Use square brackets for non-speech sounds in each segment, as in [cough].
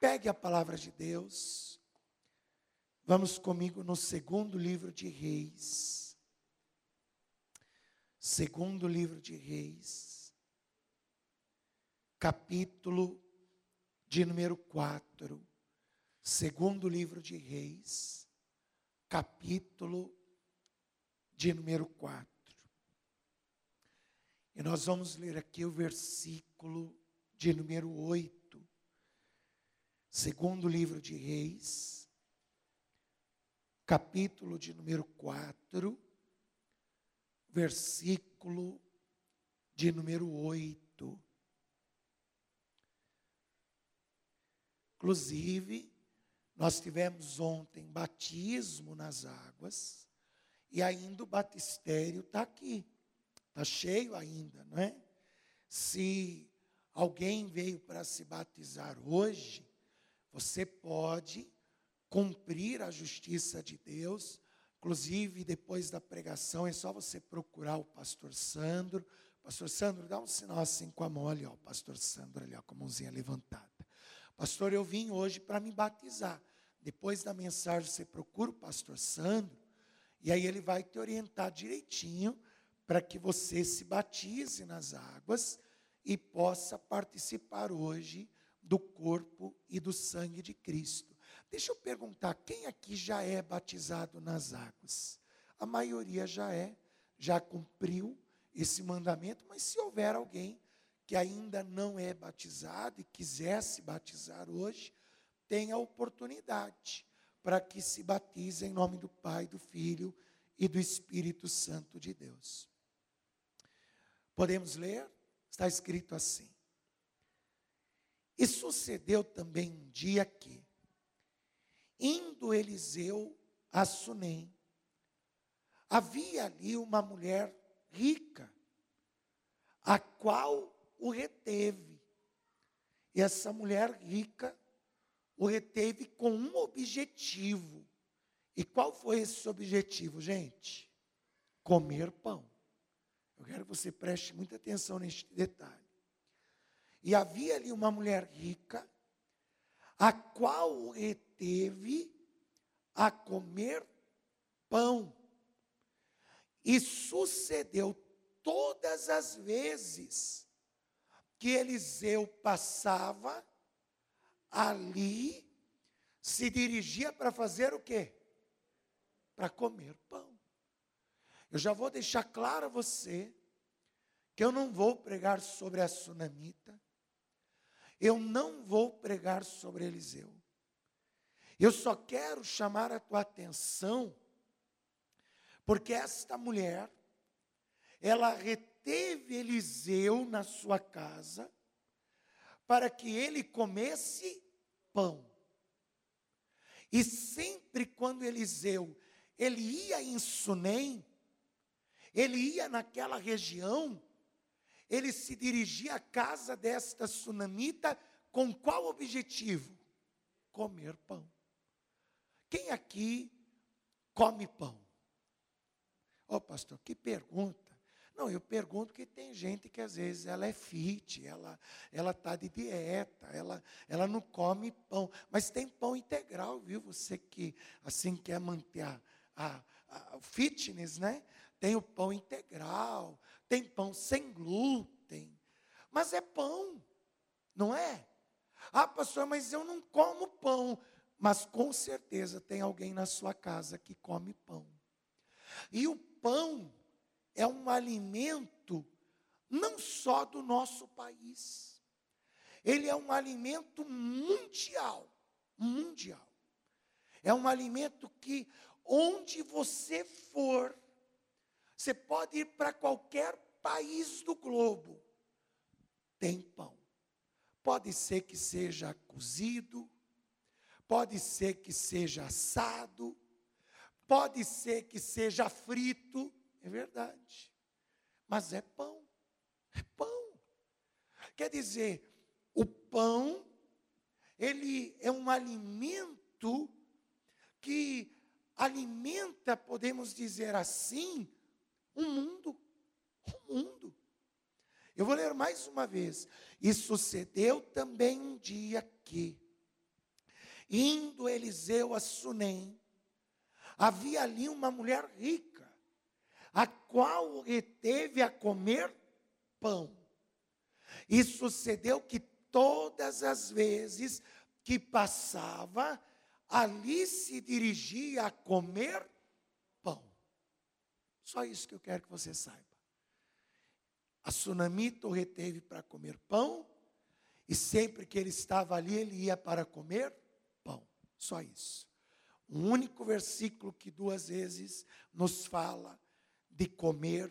Pegue a palavra de Deus. Vamos comigo no segundo livro de Reis. Segundo livro de Reis. Capítulo de número 4. Segundo livro de Reis. Capítulo de número 4. E nós vamos ler aqui o versículo de número 8. Segundo livro de Reis, capítulo de número 4, versículo de número 8. Inclusive, nós tivemos ontem batismo nas águas, e ainda o batistério está aqui, está cheio ainda, não é? Se alguém veio para se batizar hoje, você pode cumprir a justiça de Deus. Inclusive, depois da pregação, é só você procurar o pastor Sandro. Pastor Sandro, dá um sinal assim com a mão ali, ó, pastor Sandro ali, ó, com a mãozinha levantada. Pastor, eu vim hoje para me batizar. Depois da mensagem, você procura o pastor Sandro, e aí ele vai te orientar direitinho para que você se batize nas águas e possa participar hoje do corpo e do sangue de Cristo. Deixa eu perguntar, quem aqui já é batizado nas águas? A maioria já é, já cumpriu esse mandamento, mas se houver alguém que ainda não é batizado e quiser se batizar hoje, tem a oportunidade para que se batize em nome do Pai, do Filho e do Espírito Santo de Deus. Podemos ler? Está escrito assim: e sucedeu também um dia que, indo Eliseu a Sunem, havia ali uma mulher rica, a qual o reteve. E essa mulher rica o reteve com um objetivo. E qual foi esse objetivo, gente? Comer pão. Eu quero que você preste muita atenção neste detalhe. E havia ali uma mulher rica, a qual reteve a comer pão. E sucedeu todas as vezes que Eliseu passava ali, se dirigia para fazer o quê? Para comer pão. Eu já vou deixar claro a você que eu não vou pregar sobre a sunamita, eu não vou pregar sobre Eliseu. Eu só quero chamar a tua atenção, porque esta mulher, ela reteve Eliseu na sua casa, para que ele comesse pão. E sempre quando Eliseu, ele ia em Sunem, ele ia naquela região, ele se dirigia à casa desta sunamita com qual objetivo? Comer pão. Quem aqui come pão? Ô oh, pastor, que pergunta. Não, eu pergunto que tem gente que às vezes ela é fit, ela ela está de dieta, ela, ela não come pão, mas tem pão integral, viu? Você que assim quer manter a, a, a fitness, né? Tem o pão integral, tem pão sem glúten, mas é pão, não é? Ah, pastor, mas eu não como pão. Mas com certeza tem alguém na sua casa que come pão. E o pão é um alimento não só do nosso país. Ele é um alimento mundial, mundial. É um alimento que onde você for, você pode ir para qualquer país do globo, tem pão. Pode ser que seja cozido, pode ser que seja assado, pode ser que seja frito, é verdade. Mas é pão, é pão. Quer dizer, o pão, ele é um alimento que alimenta, podemos dizer assim, o mundo. O mundo. Eu vou ler mais uma vez. E sucedeu também um dia que, Indo Eliseu a Sunem, havia ali uma mulher rica, a qual reteve a comer pão. E sucedeu que todas as vezes que passava, ali se dirigia a comer. Só isso que eu quero que você saiba. A Sunamita o reteve para comer pão, e sempre que ele estava ali, ele ia para comer pão. Só isso. Um único versículo que duas vezes nos fala de comer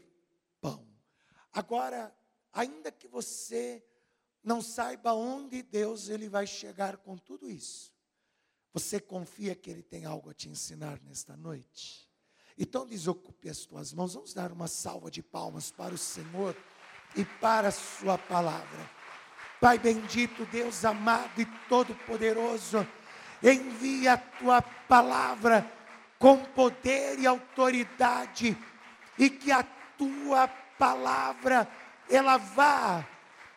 pão. Agora, ainda que você não saiba onde Deus ele vai chegar com tudo isso, você confia que ele tem algo a te ensinar nesta noite? Então desocupe as tuas mãos, vamos dar uma salva de palmas para o Senhor e para a sua palavra. Pai bendito, Deus amado e todo-poderoso, envia a tua palavra com poder e autoridade e que a tua palavra ela vá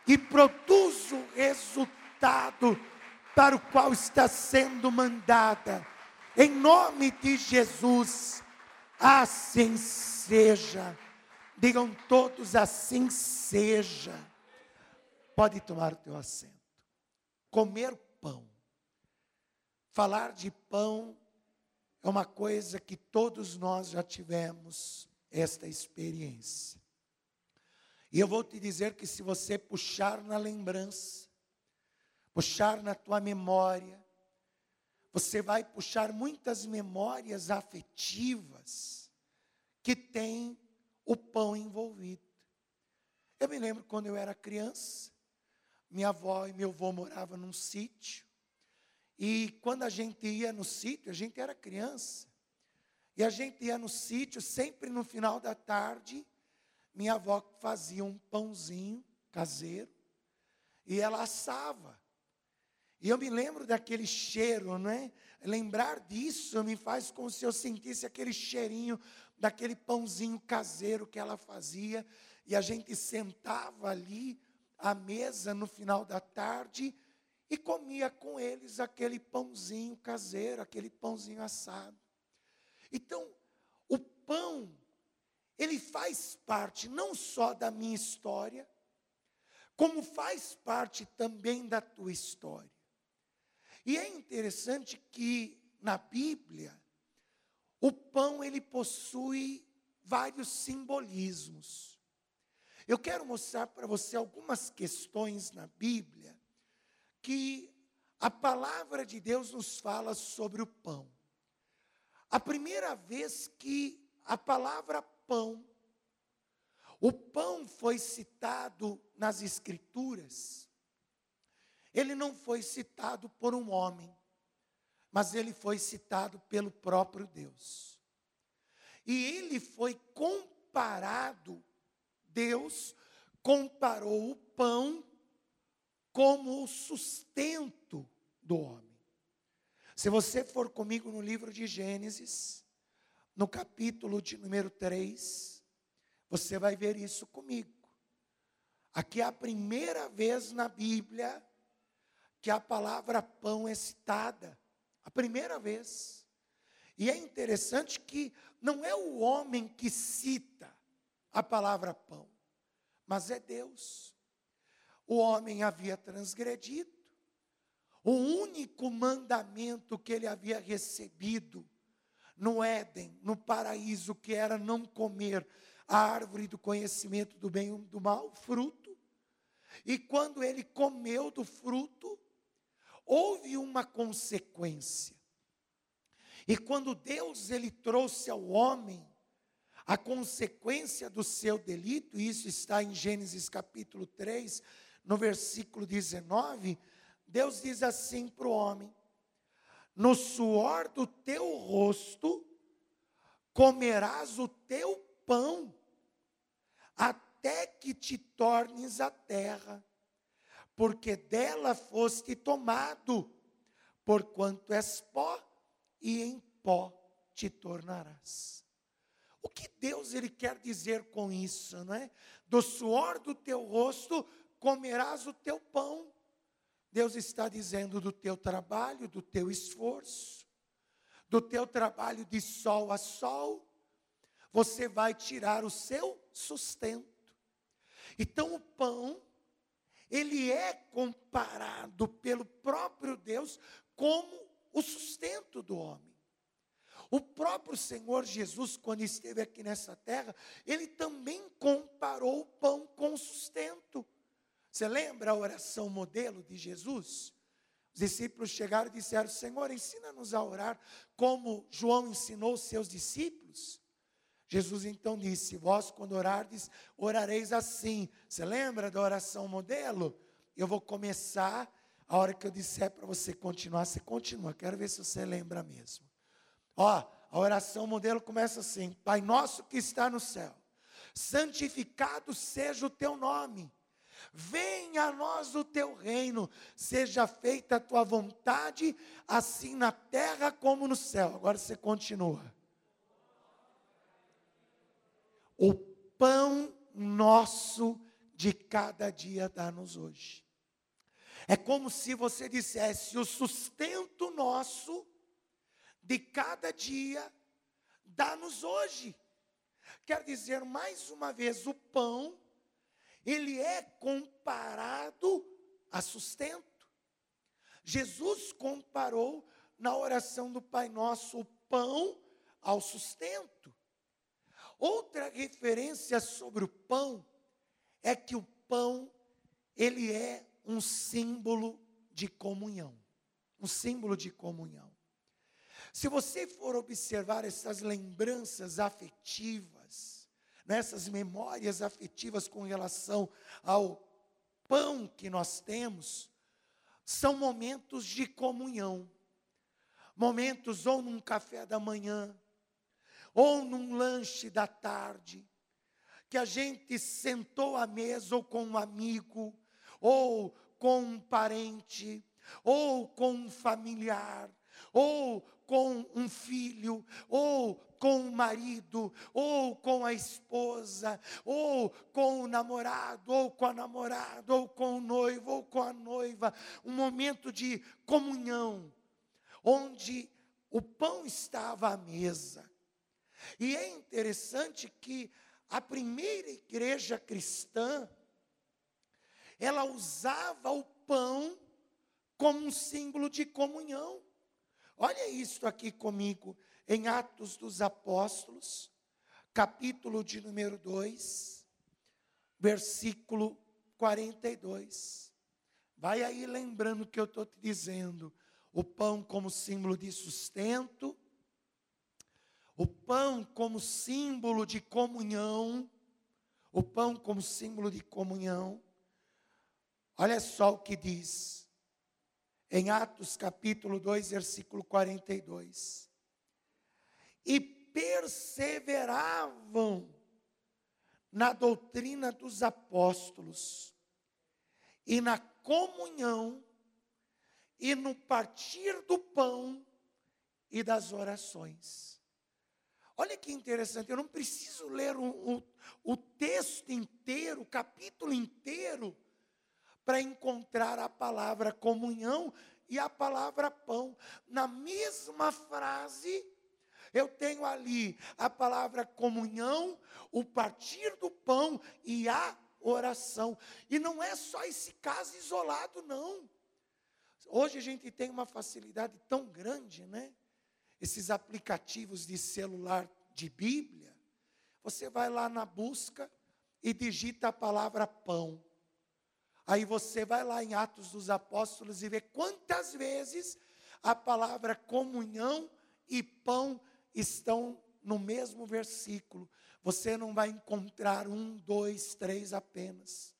e produza o resultado para o qual está sendo mandada. Em nome de Jesus, assim seja. Digam todos assim seja. Pode tomar o teu assento. Comer pão. Falar de pão é uma coisa que todos nós já tivemos esta experiência. E eu vou te dizer que se você puxar na lembrança, puxar na tua memória, você vai puxar muitas memórias afetivas que tem o pão envolvido. Eu me lembro quando eu era criança, minha avó e meu avô moravam num sítio, e quando a gente ia no sítio, a gente era criança, e a gente ia no sítio, sempre no final da tarde, minha avó fazia um pãozinho caseiro e ela assava. E eu me lembro daquele cheiro, né? Lembrar disso me faz como se eu sentisse aquele cheirinho daquele pãozinho caseiro que ela fazia. E a gente sentava ali à mesa no final da tarde e comia com eles aquele pãozinho caseiro, aquele pãozinho assado. Então, o pão ele faz parte não só da minha história, como faz parte também da tua história. E é interessante que na Bíblia o pão ele possui vários simbolismos. Eu quero mostrar para você algumas questões na Bíblia que a palavra de Deus nos fala sobre o pão. A primeira vez que a palavra pão. O pão foi citado nas Escrituras. Ele não foi citado por um homem, mas ele foi citado pelo próprio Deus. E ele foi comparado, Deus comparou o pão como o sustento do homem. Se você for comigo no livro de Gênesis, no capítulo de número 3, você vai ver isso comigo. Aqui é a primeira vez na Bíblia que a palavra pão é citada. A primeira vez. E é interessante que não é o homem que cita a palavra pão, mas é Deus. O homem havia transgredido. O único mandamento que ele havia recebido no Éden, no paraíso, que era não comer a árvore do conhecimento do bem e do mal, fruto. E quando ele comeu do fruto, houve uma consequência. E quando Deus ele trouxe ao homem a consequência do seu delito, isso está em Gênesis capítulo 3, no versículo 19, Deus diz assim para o homem: no suor do teu rosto comerás o teu pão, até que te tornes a terra, porque dela foste tomado, porquanto és pó, e em pó te tornarás. O que Deus ele quer dizer com isso, não é? Do suor do teu rosto comerás o teu pão. Deus está dizendo do teu trabalho, do teu esforço, do teu trabalho de sol a sol, você vai tirar o seu sustento. Então o pão, ele é comparado pelo próprio Deus como o sustento do homem. O próprio Senhor Jesus, quando esteve aqui nessa terra, ele também comparou o pão com o sustento. Você lembra a oração modelo de Jesus? Os discípulos chegaram e disseram: Senhor, ensina-nos a orar como João ensinou os seus discípulos. Jesus então disse: Vós, quando orardes, orareis assim. Você lembra da oração modelo? Eu vou começar, a hora que eu disser para você continuar, você continua. Quero ver se você lembra mesmo. Ó, a oração modelo começa assim: Pai nosso que está no céu, santificado seja o teu nome Venha a nós o teu reino, seja feita a tua vontade, assim na terra como no céu. Agora você continua. O pão nosso de cada dia dá-nos hoje. É como se você dissesse: o sustento nosso de cada dia dá-nos hoje. Quer dizer, mais uma vez, o pão ele é comparado a sustento. Jesus comparou na oração do Pai Nosso o pão ao sustento. Outra referência sobre o pão é que o pão ele é um símbolo de comunhão, um símbolo de comunhão. Se você for observar essas lembranças afetivas, nessas memórias afetivas com relação ao pão que nós temos, são momentos de comunhão. Momentos ou num café da manhã, ou num lanche da tarde, que a gente sentou à mesa ou com um amigo, ou com um parente, ou com um familiar, ou com um filho, ou com o marido, ou com a esposa, ou com o namorado, ou com a namorada, ou com o noivo, ou com a noiva, um momento de comunhão, onde o pão estava à mesa. E é interessante que a primeira igreja cristã, ela usava o pão como um símbolo de comunhão. Olha isso aqui comigo, em Atos dos Apóstolos, capítulo de número 2, versículo 42. Vai aí lembrando o que eu estou te dizendo. O pão como símbolo de sustento, o pão como símbolo de comunhão, o pão como símbolo de comunhão. Olha só o que diz em Atos capítulo 2, versículo 42. E perseveravam na doutrina dos apóstolos, e na comunhão, e no partir do pão e das orações. Olha que interessante, eu não preciso ler o, o, o texto inteiro, o capítulo inteiro, para encontrar a palavra comunhão e a palavra pão. Na mesma frase, eu tenho ali a palavra comunhão, o partir do pão e a oração. E não é só esse caso isolado, não. Hoje a gente tem uma facilidade tão grande, né? Esses aplicativos de celular de Bíblia. Você vai lá na busca e digita a palavra pão. Aí você vai lá em Atos dos Apóstolos e vê quantas vezes a palavra comunhão e pão estão no mesmo versículo. Você não vai encontrar um, dois, três apenas.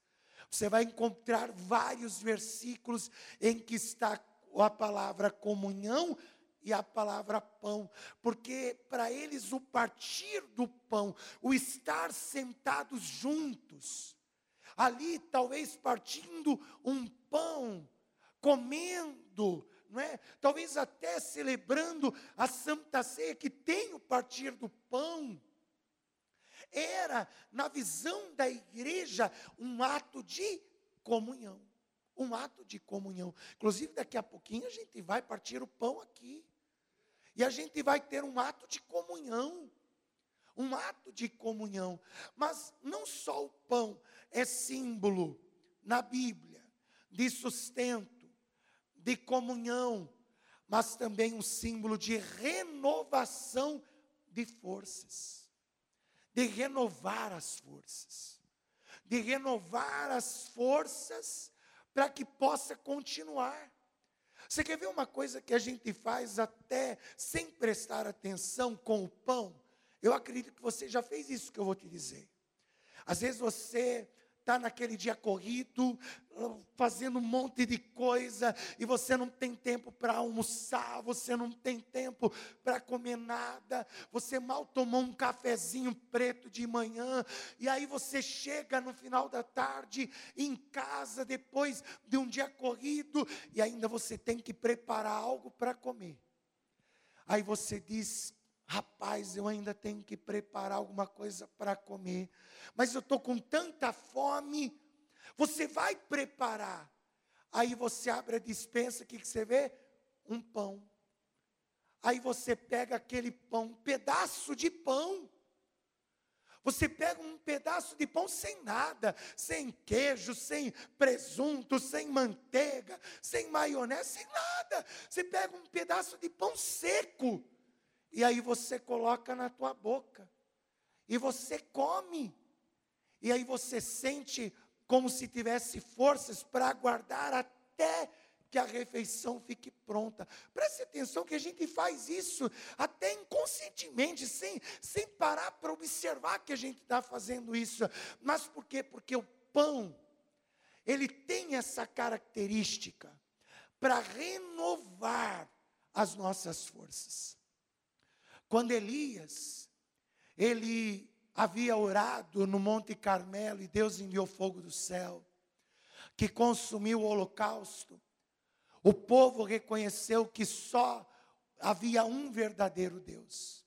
Você vai encontrar vários versículos em que está a palavra comunhão e a palavra pão, porque para eles o partir do pão, o estar sentados juntos, ali talvez partindo um pão, comendo, não é? Talvez até celebrando a Santa Ceia que tem o partir do pão. Era, na visão da igreja, um ato de comunhão, um ato de comunhão. Inclusive, daqui a pouquinho a gente vai partir o pão aqui. E a gente vai ter um ato de comunhão. Um ato de comunhão. Mas não só o pão é símbolo na Bíblia de sustento, de comunhão, mas também um símbolo de renovação de forças, de renovar as forças, de renovar as forças para que possa continuar. Você quer ver uma coisa que a gente faz até sem prestar atenção com o pão? Eu acredito que você já fez isso que eu vou te dizer. Às vezes você está naquele dia corrido, fazendo um monte de coisa, e você não tem tempo para almoçar, você não tem tempo para comer nada, você mal tomou um cafezinho preto de manhã, e aí você chega no final da tarde em casa, depois de um dia corrido, e ainda você tem que preparar algo para comer. Aí você diz: Rapaz, eu ainda tenho que preparar alguma coisa para comer, mas eu estou com tanta fome. Você vai preparar, aí você abre a dispensa, o que, que você vê? Um pão. Aí você pega aquele pão, um pedaço de pão. Você pega um pedaço de pão sem nada, sem queijo, sem presunto, sem manteiga, sem maionese, sem nada. Você pega um pedaço de pão seco e aí você coloca na tua boca. E você come. E aí você sente como se tivesse forças para aguardar até que a refeição fique pronta. Preste atenção que a gente faz isso até inconscientemente, sem, sem parar para observar que a gente está fazendo isso. Mas por quê? Porque o pão, ele tem essa característica para renovar as nossas forças. Quando Elias, ele havia orado no Monte Carmelo e Deus enviou fogo do céu, que consumiu o holocausto, o povo reconheceu que só havia um verdadeiro Deus.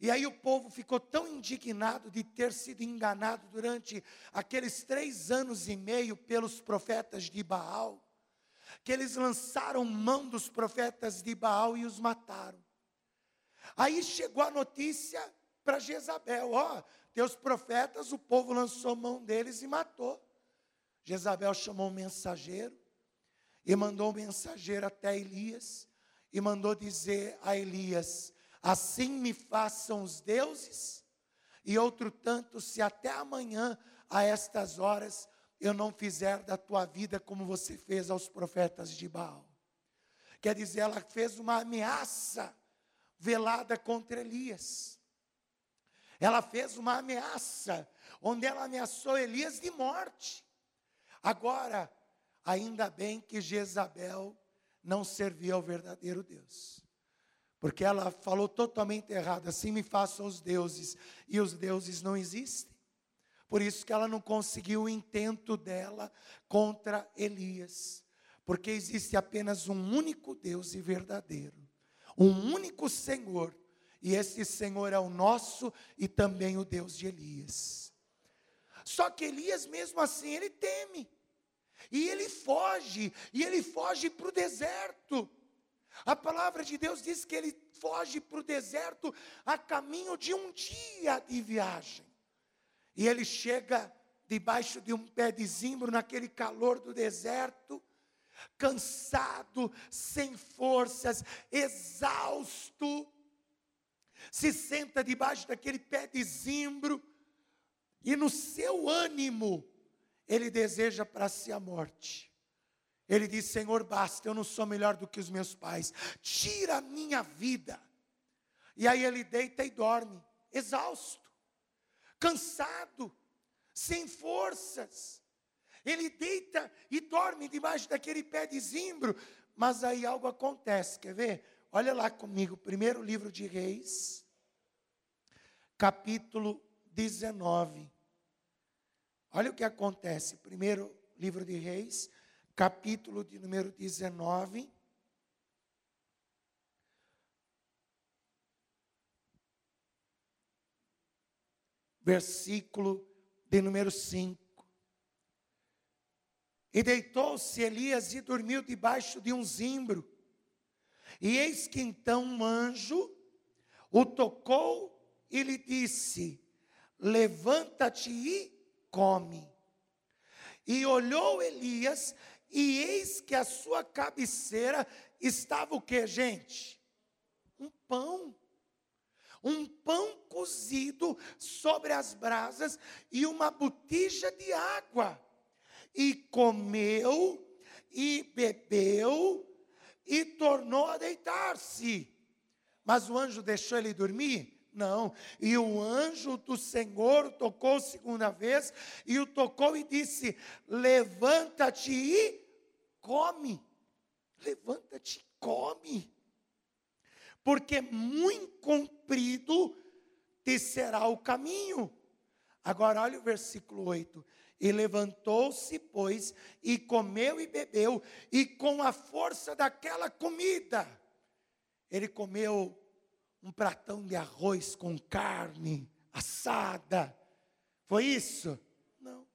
E aí o povo ficou tão indignado de ter sido enganado durante aqueles três anos e meio pelos profetas de Baal, que eles lançaram mão dos profetas de Baal e os mataram. Aí chegou a notícia para Jezabel: ó, teus profetas, o povo lançou mão deles e matou. Jezabel chamou um mensageiro e mandou um mensageiro até Elias e mandou dizer a Elias: Assim me façam os deuses, e outro tanto, se até amanhã, a estas horas, eu não fizer da tua vida como você fez aos profetas de Baal. Quer dizer, ela fez uma ameaça velada contra Elias. Ela fez uma ameaça, onde ela ameaçou Elias de morte. Agora, ainda bem que Jezabel não servia ao verdadeiro Deus. Porque ela falou totalmente errado, assim me façam os deuses, e os deuses não existem. Por isso que ela não conseguiu o intento dela contra Elias. Porque existe apenas um único Deus e verdadeiro um único Senhor, e esse Senhor é o nosso e também o Deus de Elias. Só que Elias, mesmo assim, ele teme, e ele foge, e ele foge para o deserto. A palavra de Deus diz que ele foge para o deserto a caminho de um dia de viagem. E ele chega debaixo de um pé de zimbro, naquele calor do deserto, cansado, sem forças, exausto, se senta debaixo daquele pé de zimbro, e no seu ânimo, ele deseja para si a morte. Ele diz: Senhor, basta, eu não sou melhor do que os meus pais, tira a minha vida. E aí ele deita e dorme, exausto, cansado, sem forças. Ele deita e dorme debaixo daquele pé de zimbro, mas aí algo acontece, quer ver? Olha lá comigo, primeiro livro de Reis, capítulo 19. Olha o que acontece, primeiro livro de Reis, capítulo de número 19. Versículo de número 5. E deitou-se Elias e dormiu debaixo de um zimbro. E eis que então um anjo o tocou e lhe disse: Levanta-te e come. E olhou Elias, e eis que a sua cabeceira estava o que, gente? Um pão. Um pão cozido sobre as brasas e uma botija de água. E comeu e bebeu e tornou a deitar-se. Mas o anjo deixou ele dormir? Não. E o anjo do Senhor tocou segunda vez e o tocou e disse: Levanta-te e come. Levanta-te e come. Porque muito comprido te será o caminho. Agora olha o versículo 8. E levantou-se, pois, e comeu e bebeu, e com a força daquela comida, ele comeu um pratão de arroz com carne assada. Foi isso? Não.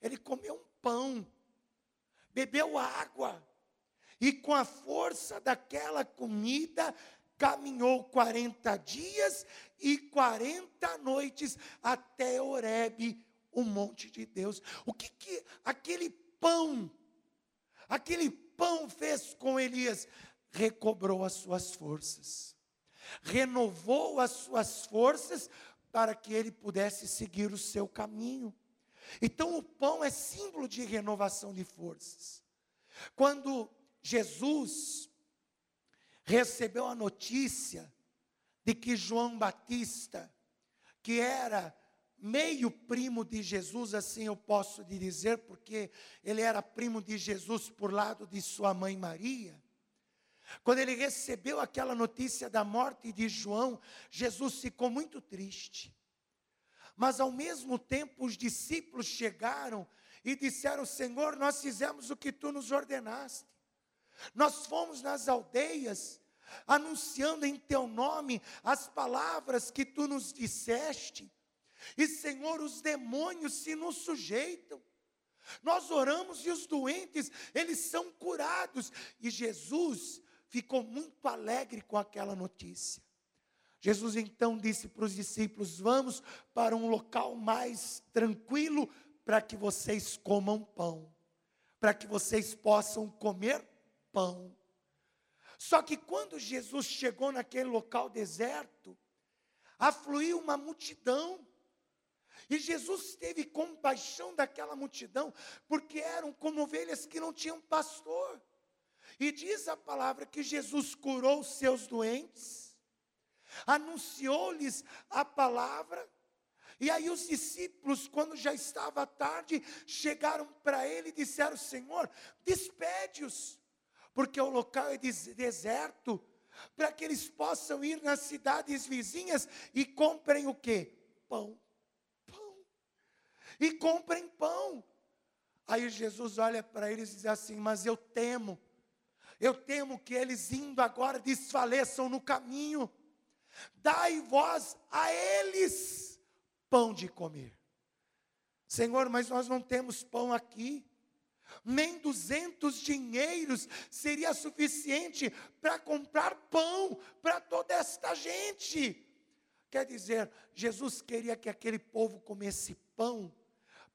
Ele comeu um pão, bebeu água, e com a força daquela comida, caminhou 40 dias e 40 noites até Horebe, o monte de Deus. O que, que aquele pão, aquele pão fez com Elias? Recobrou as suas forças, renovou as suas forças para que ele pudesse seguir o seu caminho. Então, o pão é símbolo de renovação de forças. Quando Jesus recebeu a notícia de que João Batista, que era meio primo de Jesus, assim eu posso dizer, porque ele era primo de Jesus por lado de sua mãe Maria. Quando ele recebeu aquela notícia da morte de João, Jesus ficou muito triste. Mas ao mesmo tempo os discípulos chegaram e disseram: Senhor, nós fizemos o que tu nos ordenaste. Nós fomos nas aldeias anunciando em teu nome as palavras que tu nos disseste. E Senhor, os demônios se nos sujeitam. Nós oramos e os doentes, eles são curados. E Jesus ficou muito alegre com aquela notícia. Jesus então disse para os discípulos: Vamos para um local mais tranquilo para que vocês comam pão, para que vocês possam comer pão. Só que quando Jesus chegou naquele local deserto, afluiu uma multidão. E Jesus teve compaixão daquela multidão, porque eram como ovelhas que não tinham pastor. E diz a palavra que Jesus curou os seus doentes, anunciou-lhes a palavra, e aí os discípulos, quando já estava tarde, chegaram para ele e disseram: Senhor, despede-os, porque o local é deserto, para que eles possam ir nas cidades vizinhas e comprem o que? Pão e comprem pão. Aí Jesus olha para eles e diz assim: Mas eu temo, eu temo que eles indo agora desfaleçam no caminho. Dai vós a eles pão de comer. Senhor, mas nós não temos pão aqui. Nem duzentos dinheiros seria suficiente para comprar pão para toda esta gente. Quer dizer, Jesus queria que aquele povo comesse pão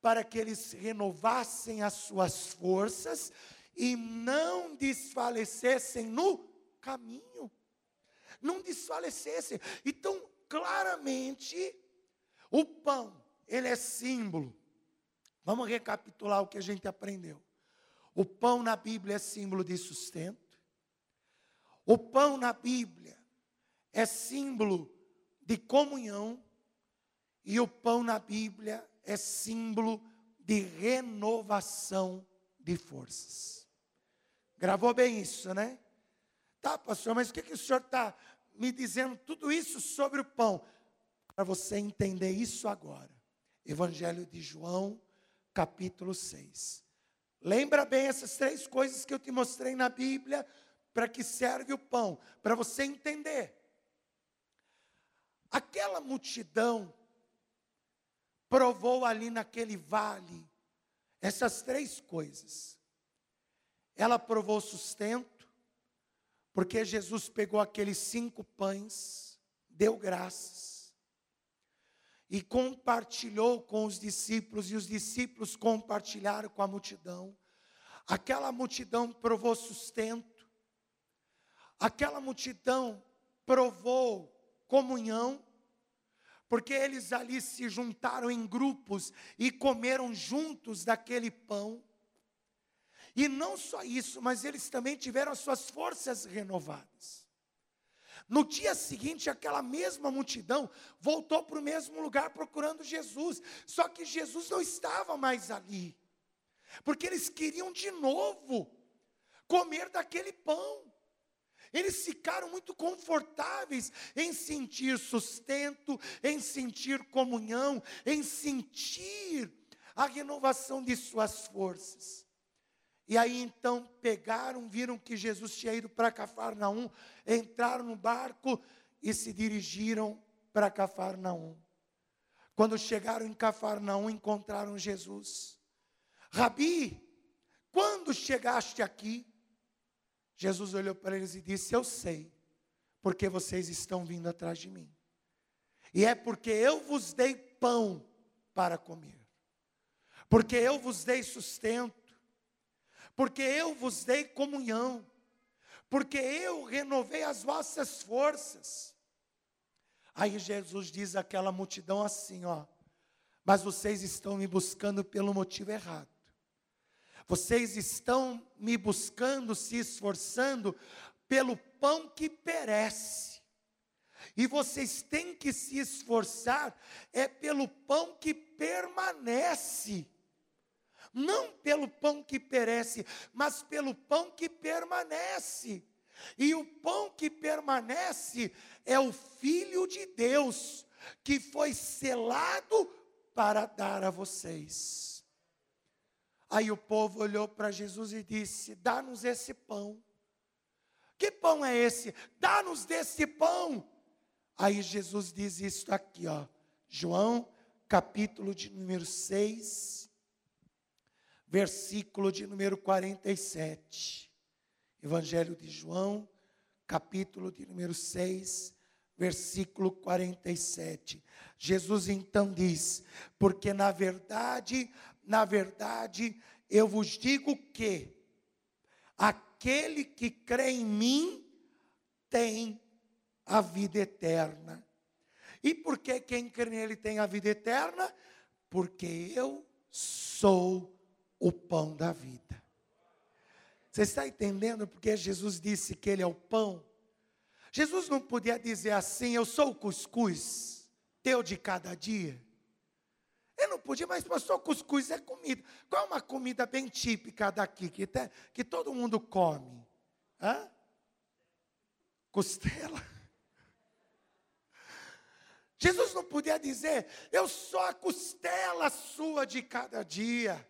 para que eles renovassem as suas forças e não desfalecessem no caminho. Não desfalecessem. Então, claramente, o pão, ele é símbolo. Vamos recapitular o que a gente aprendeu. O pão na Bíblia é símbolo de sustento. O pão na Bíblia é símbolo de comunhão. E o pão na Bíblia é símbolo de renovação de forças. Gravou bem isso, né? Tá, pastor, mas o que, que o senhor está me dizendo tudo isso sobre o pão? Para você entender isso agora. Evangelho de João, capítulo 6. Lembra bem essas três coisas que eu te mostrei na Bíblia, para que serve o pão, para você entender. Aquela multidão provou ali naquele vale Essas três coisas. Ela provou sustento, porque Jesus pegou aqueles cinco pães, deu graças, e compartilhou com os discípulos, e os discípulos compartilharam com a multidão. Aquela multidão provou sustento, aquela multidão provou comunhão, porque eles ali se juntaram em grupos e comeram juntos daquele pão. E não só isso, mas eles também tiveram as suas forças renovadas. No dia seguinte, aquela mesma multidão voltou para o mesmo lugar procurando Jesus, só que Jesus não estava mais ali, porque eles queriam de novo comer daquele pão. Eles ficaram muito confortáveis em sentir sustento, em sentir comunhão, em sentir a renovação de suas forças. E aí então pegaram, viram que Jesus tinha ido para Cafarnaum, entraram no barco e se dirigiram para Cafarnaum. Quando chegaram em Cafarnaum, encontraram Jesus. Rabi, quando chegaste aqui? Jesus olhou para eles e disse: Eu sei, porque vocês estão vindo atrás de mim. E é porque eu vos dei pão para comer, porque eu vos dei sustento, porque eu vos dei comunhão, porque eu renovei as vossas forças. Aí Jesus diz àquela multidão assim: Ó, mas vocês estão me buscando pelo motivo errado. Vocês estão me buscando, se esforçando pelo pão que perece. E vocês têm que se esforçar é pelo pão que permanece. Não pelo pão que perece, mas pelo pão que permanece. E o pão que permanece é o Filho de Deus, que foi selado para dar a vocês. Aí o povo olhou para Jesus e disse: Dá-nos esse pão. Que pão é esse? Dá-nos desse pão. Aí Jesus diz isso aqui, ó. João, capítulo de número 6, versículo de número 47. Evangelho de João, capítulo de número 6, versículo 47. Jesus então diz: Porque na verdade na verdade, eu vos digo que aquele que crê em mim tem a vida eterna. E por que quem crê nele tem a vida eterna? Porque eu sou o pão da vida. Você está entendendo porque Jesus disse que ele é o pão? Jesus não podia dizer assim: Eu sou o cuscuz, teu de cada dia. Eu não podia, mas pastor, cuscuz é comida. Qual é uma comida bem típica daqui, que, te, que todo mundo come? Hã? Costela. [laughs] Jesus não podia dizer, eu sou a costela sua de cada dia.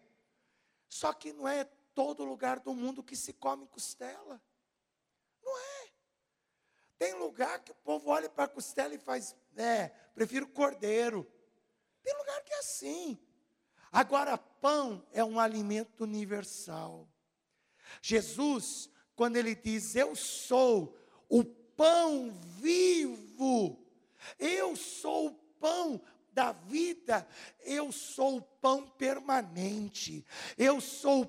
Só que não é todo lugar do mundo que se come costela. Não é. Tem lugar que o povo olha para a costela e faz, é, prefiro cordeiro. Tem lugar que é assim. Agora, pão é um alimento universal. Jesus, quando ele diz: Eu sou o pão vivo, eu sou o pão da vida, eu sou o pão permanente, eu sou o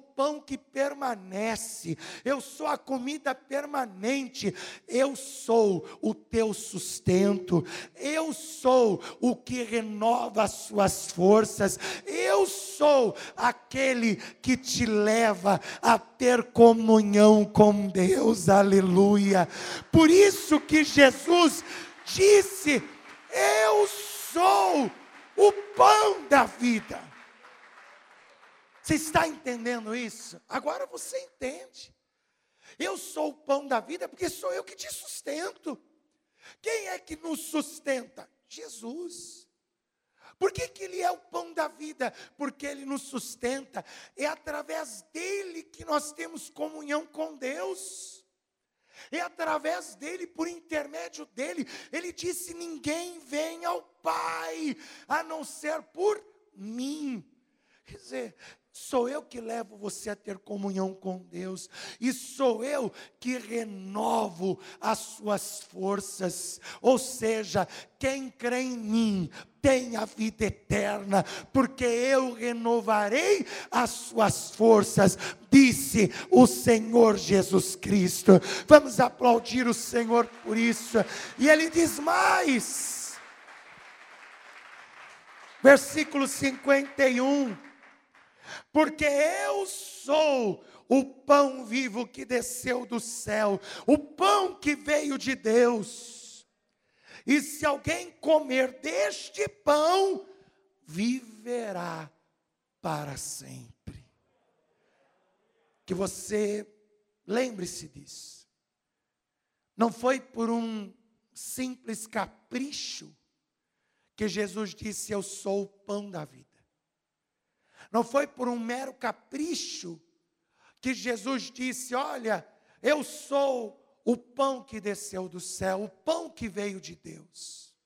permanece, eu sou a comida permanente, eu sou o teu sustento, eu sou o que renova as suas forças, eu sou aquele que te leva a ter comunhão com Deus, aleluia. Por isso que Jesus disse: Eu sou o pão da vida. Você está entendendo isso? Agora você entende. Eu sou o pão da vida porque sou eu que te sustento. Quem é que nos sustenta? Jesus. Por que, que Ele é o pão da vida? Porque Ele nos sustenta. É através dele que nós temos comunhão com Deus. É através dele, por intermédio dele. Ele disse: Ninguém vem ao Pai a não ser por mim. Quer dizer, Sou eu que levo você a ter comunhão com Deus, e sou eu que renovo as suas forças. Ou seja, quem crê em mim tem a vida eterna, porque eu renovarei as suas forças, disse o Senhor Jesus Cristo. Vamos aplaudir o Senhor por isso. E ele diz mais, versículo 51 porque eu sou o pão vivo que desceu do céu, o pão que veio de Deus. E se alguém comer deste pão, viverá para sempre. Que você lembre-se disso. Não foi por um simples capricho que Jesus disse: Eu sou o pão da vida. Não foi por um mero capricho que Jesus disse: Olha, eu sou o pão que desceu do céu, o pão que veio de Deus.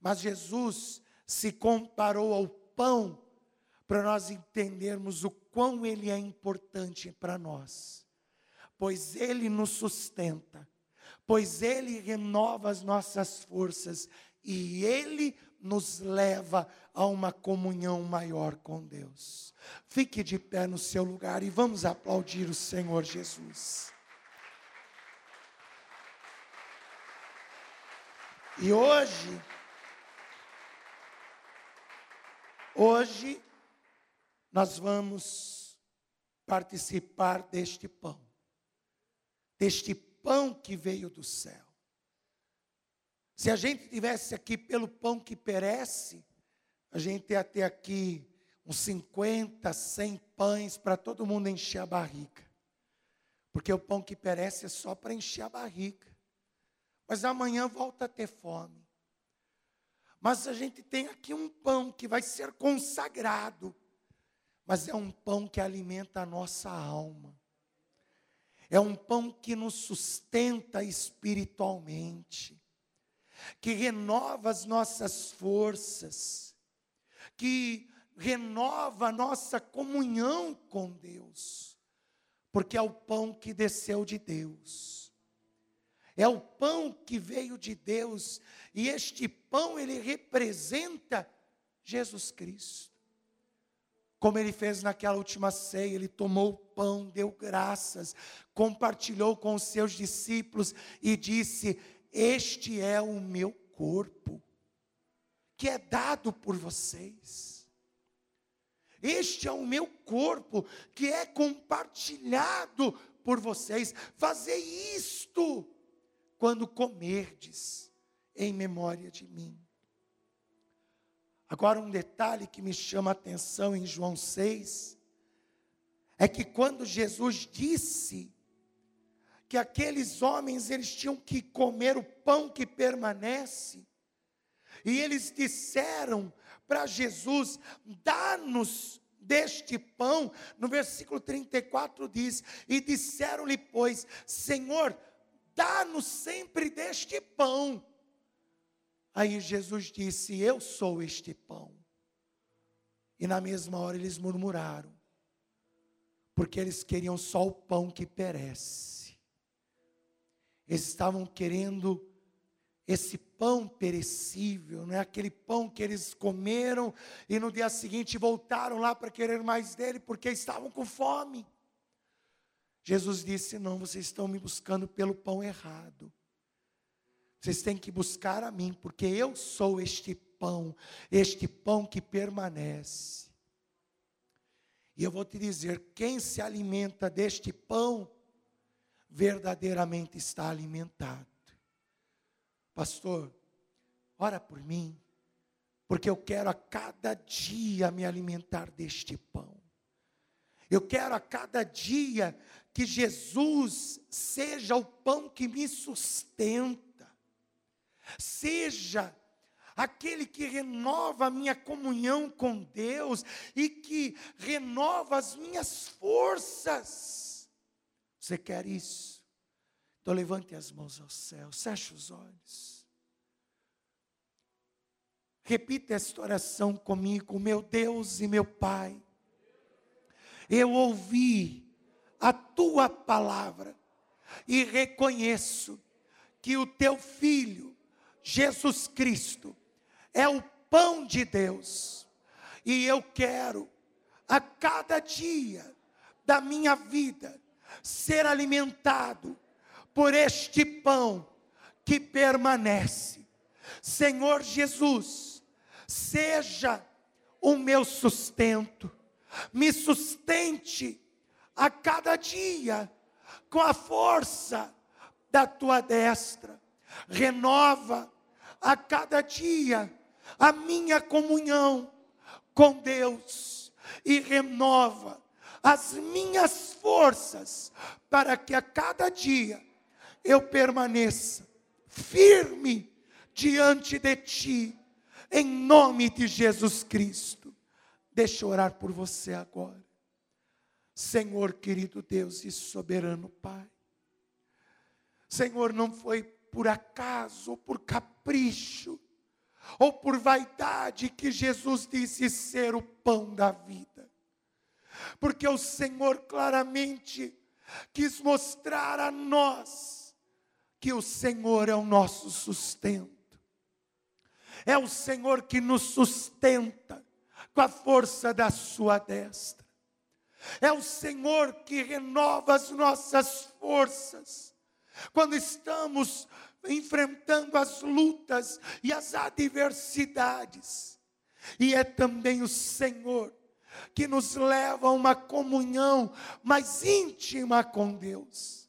Mas Jesus se comparou ao pão para nós entendermos o quão ele é importante para nós, pois ele nos sustenta, pois ele renova as nossas forças e ele nos leva a uma comunhão maior com Deus. Fique de pé no seu lugar e vamos aplaudir o Senhor Jesus. E hoje, hoje, nós vamos participar deste pão, deste pão que veio do céu. Se a gente tivesse aqui pelo pão que perece, a gente ia ter aqui uns 50, 100 pães para todo mundo encher a barriga. Porque o pão que perece é só para encher a barriga. Mas amanhã volta a ter fome. Mas a gente tem aqui um pão que vai ser consagrado. Mas é um pão que alimenta a nossa alma. É um pão que nos sustenta espiritualmente que renova as nossas forças, que renova a nossa comunhão com Deus, porque é o pão que desceu de Deus. É o pão que veio de Deus, e este pão ele representa Jesus Cristo. Como ele fez naquela última ceia, ele tomou o pão, deu graças, compartilhou com os seus discípulos e disse: este é o meu corpo, que é dado por vocês. Este é o meu corpo, que é compartilhado por vocês. Fazer isto quando comerdes, em memória de mim. Agora, um detalhe que me chama a atenção em João 6 é que quando Jesus disse que aqueles homens eles tinham que comer o pão que permanece. E eles disseram para Jesus: "Dá-nos deste pão". No versículo 34 diz: "E disseram-lhe, pois: Senhor, dá-nos sempre deste pão". Aí Jesus disse: "Eu sou este pão". E na mesma hora eles murmuraram, porque eles queriam só o pão que perece. Eles estavam querendo esse pão perecível, né? aquele pão que eles comeram e no dia seguinte voltaram lá para querer mais dele porque estavam com fome. Jesus disse: Não, vocês estão me buscando pelo pão errado. Vocês têm que buscar a mim, porque eu sou este pão, este pão que permanece. E eu vou te dizer: quem se alimenta deste pão, verdadeiramente está alimentado. Pastor, ora por mim, porque eu quero a cada dia me alimentar deste pão. Eu quero a cada dia que Jesus seja o pão que me sustenta, seja aquele que renova a minha comunhão com Deus e que renova as minhas forças. Você quer isso? Então levante as mãos ao céu, feche os olhos. Repita esta oração comigo, meu Deus e meu Pai. eu ouvi a tua palavra e reconheço que o teu filho, Jesus Cristo, é o pão de Deus, e eu quero a cada dia da minha vida ser alimentado por este pão que permanece. Senhor Jesus, seja o meu sustento, me sustente a cada dia com a força da tua destra, renova a cada dia a minha comunhão com Deus e renova as minhas forças para que a cada dia eu permaneça firme diante de ti, em nome de Jesus Cristo. Deixa eu orar por você agora. Senhor querido Deus e soberano Pai. Senhor, não foi por acaso ou por capricho ou por vaidade que Jesus disse ser o pão da vida. Porque o Senhor claramente quis mostrar a nós que o Senhor é o nosso sustento. É o Senhor que nos sustenta com a força da sua destra. É o Senhor que renova as nossas forças. Quando estamos enfrentando as lutas e as adversidades. E é também o Senhor que nos leva a uma comunhão mais íntima com Deus.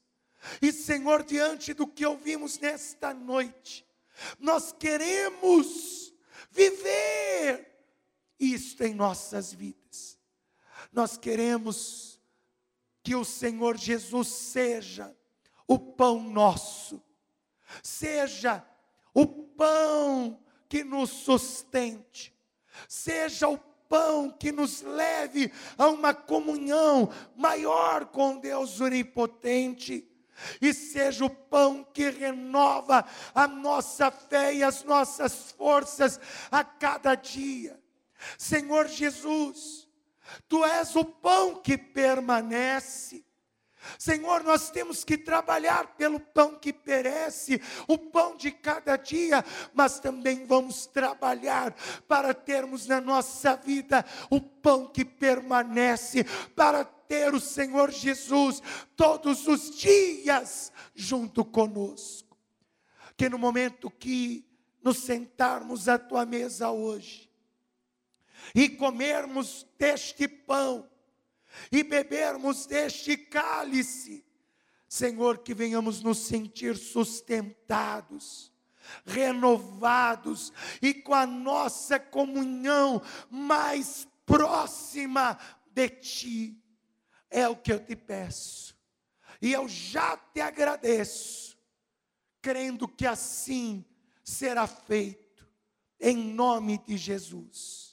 E Senhor, diante do que ouvimos nesta noite, nós queremos viver isto em nossas vidas. Nós queremos que o Senhor Jesus seja o pão nosso, seja o pão que nos sustente, seja o pão que nos leve a uma comunhão maior com Deus onipotente. E seja o pão que renova a nossa fé e as nossas forças a cada dia. Senhor Jesus, Tu és o pão que permanece. Senhor, nós temos que trabalhar pelo pão que perece, o pão de cada dia, mas também vamos trabalhar para termos na nossa vida o pão que permanece, para ter o Senhor Jesus todos os dias junto conosco. Que no momento que nos sentarmos à tua mesa hoje, e comermos deste pão, e bebermos deste cálice, Senhor, que venhamos nos sentir sustentados, renovados e com a nossa comunhão mais próxima de Ti. É o que eu te peço, e eu já te agradeço, crendo que assim será feito, em nome de Jesus.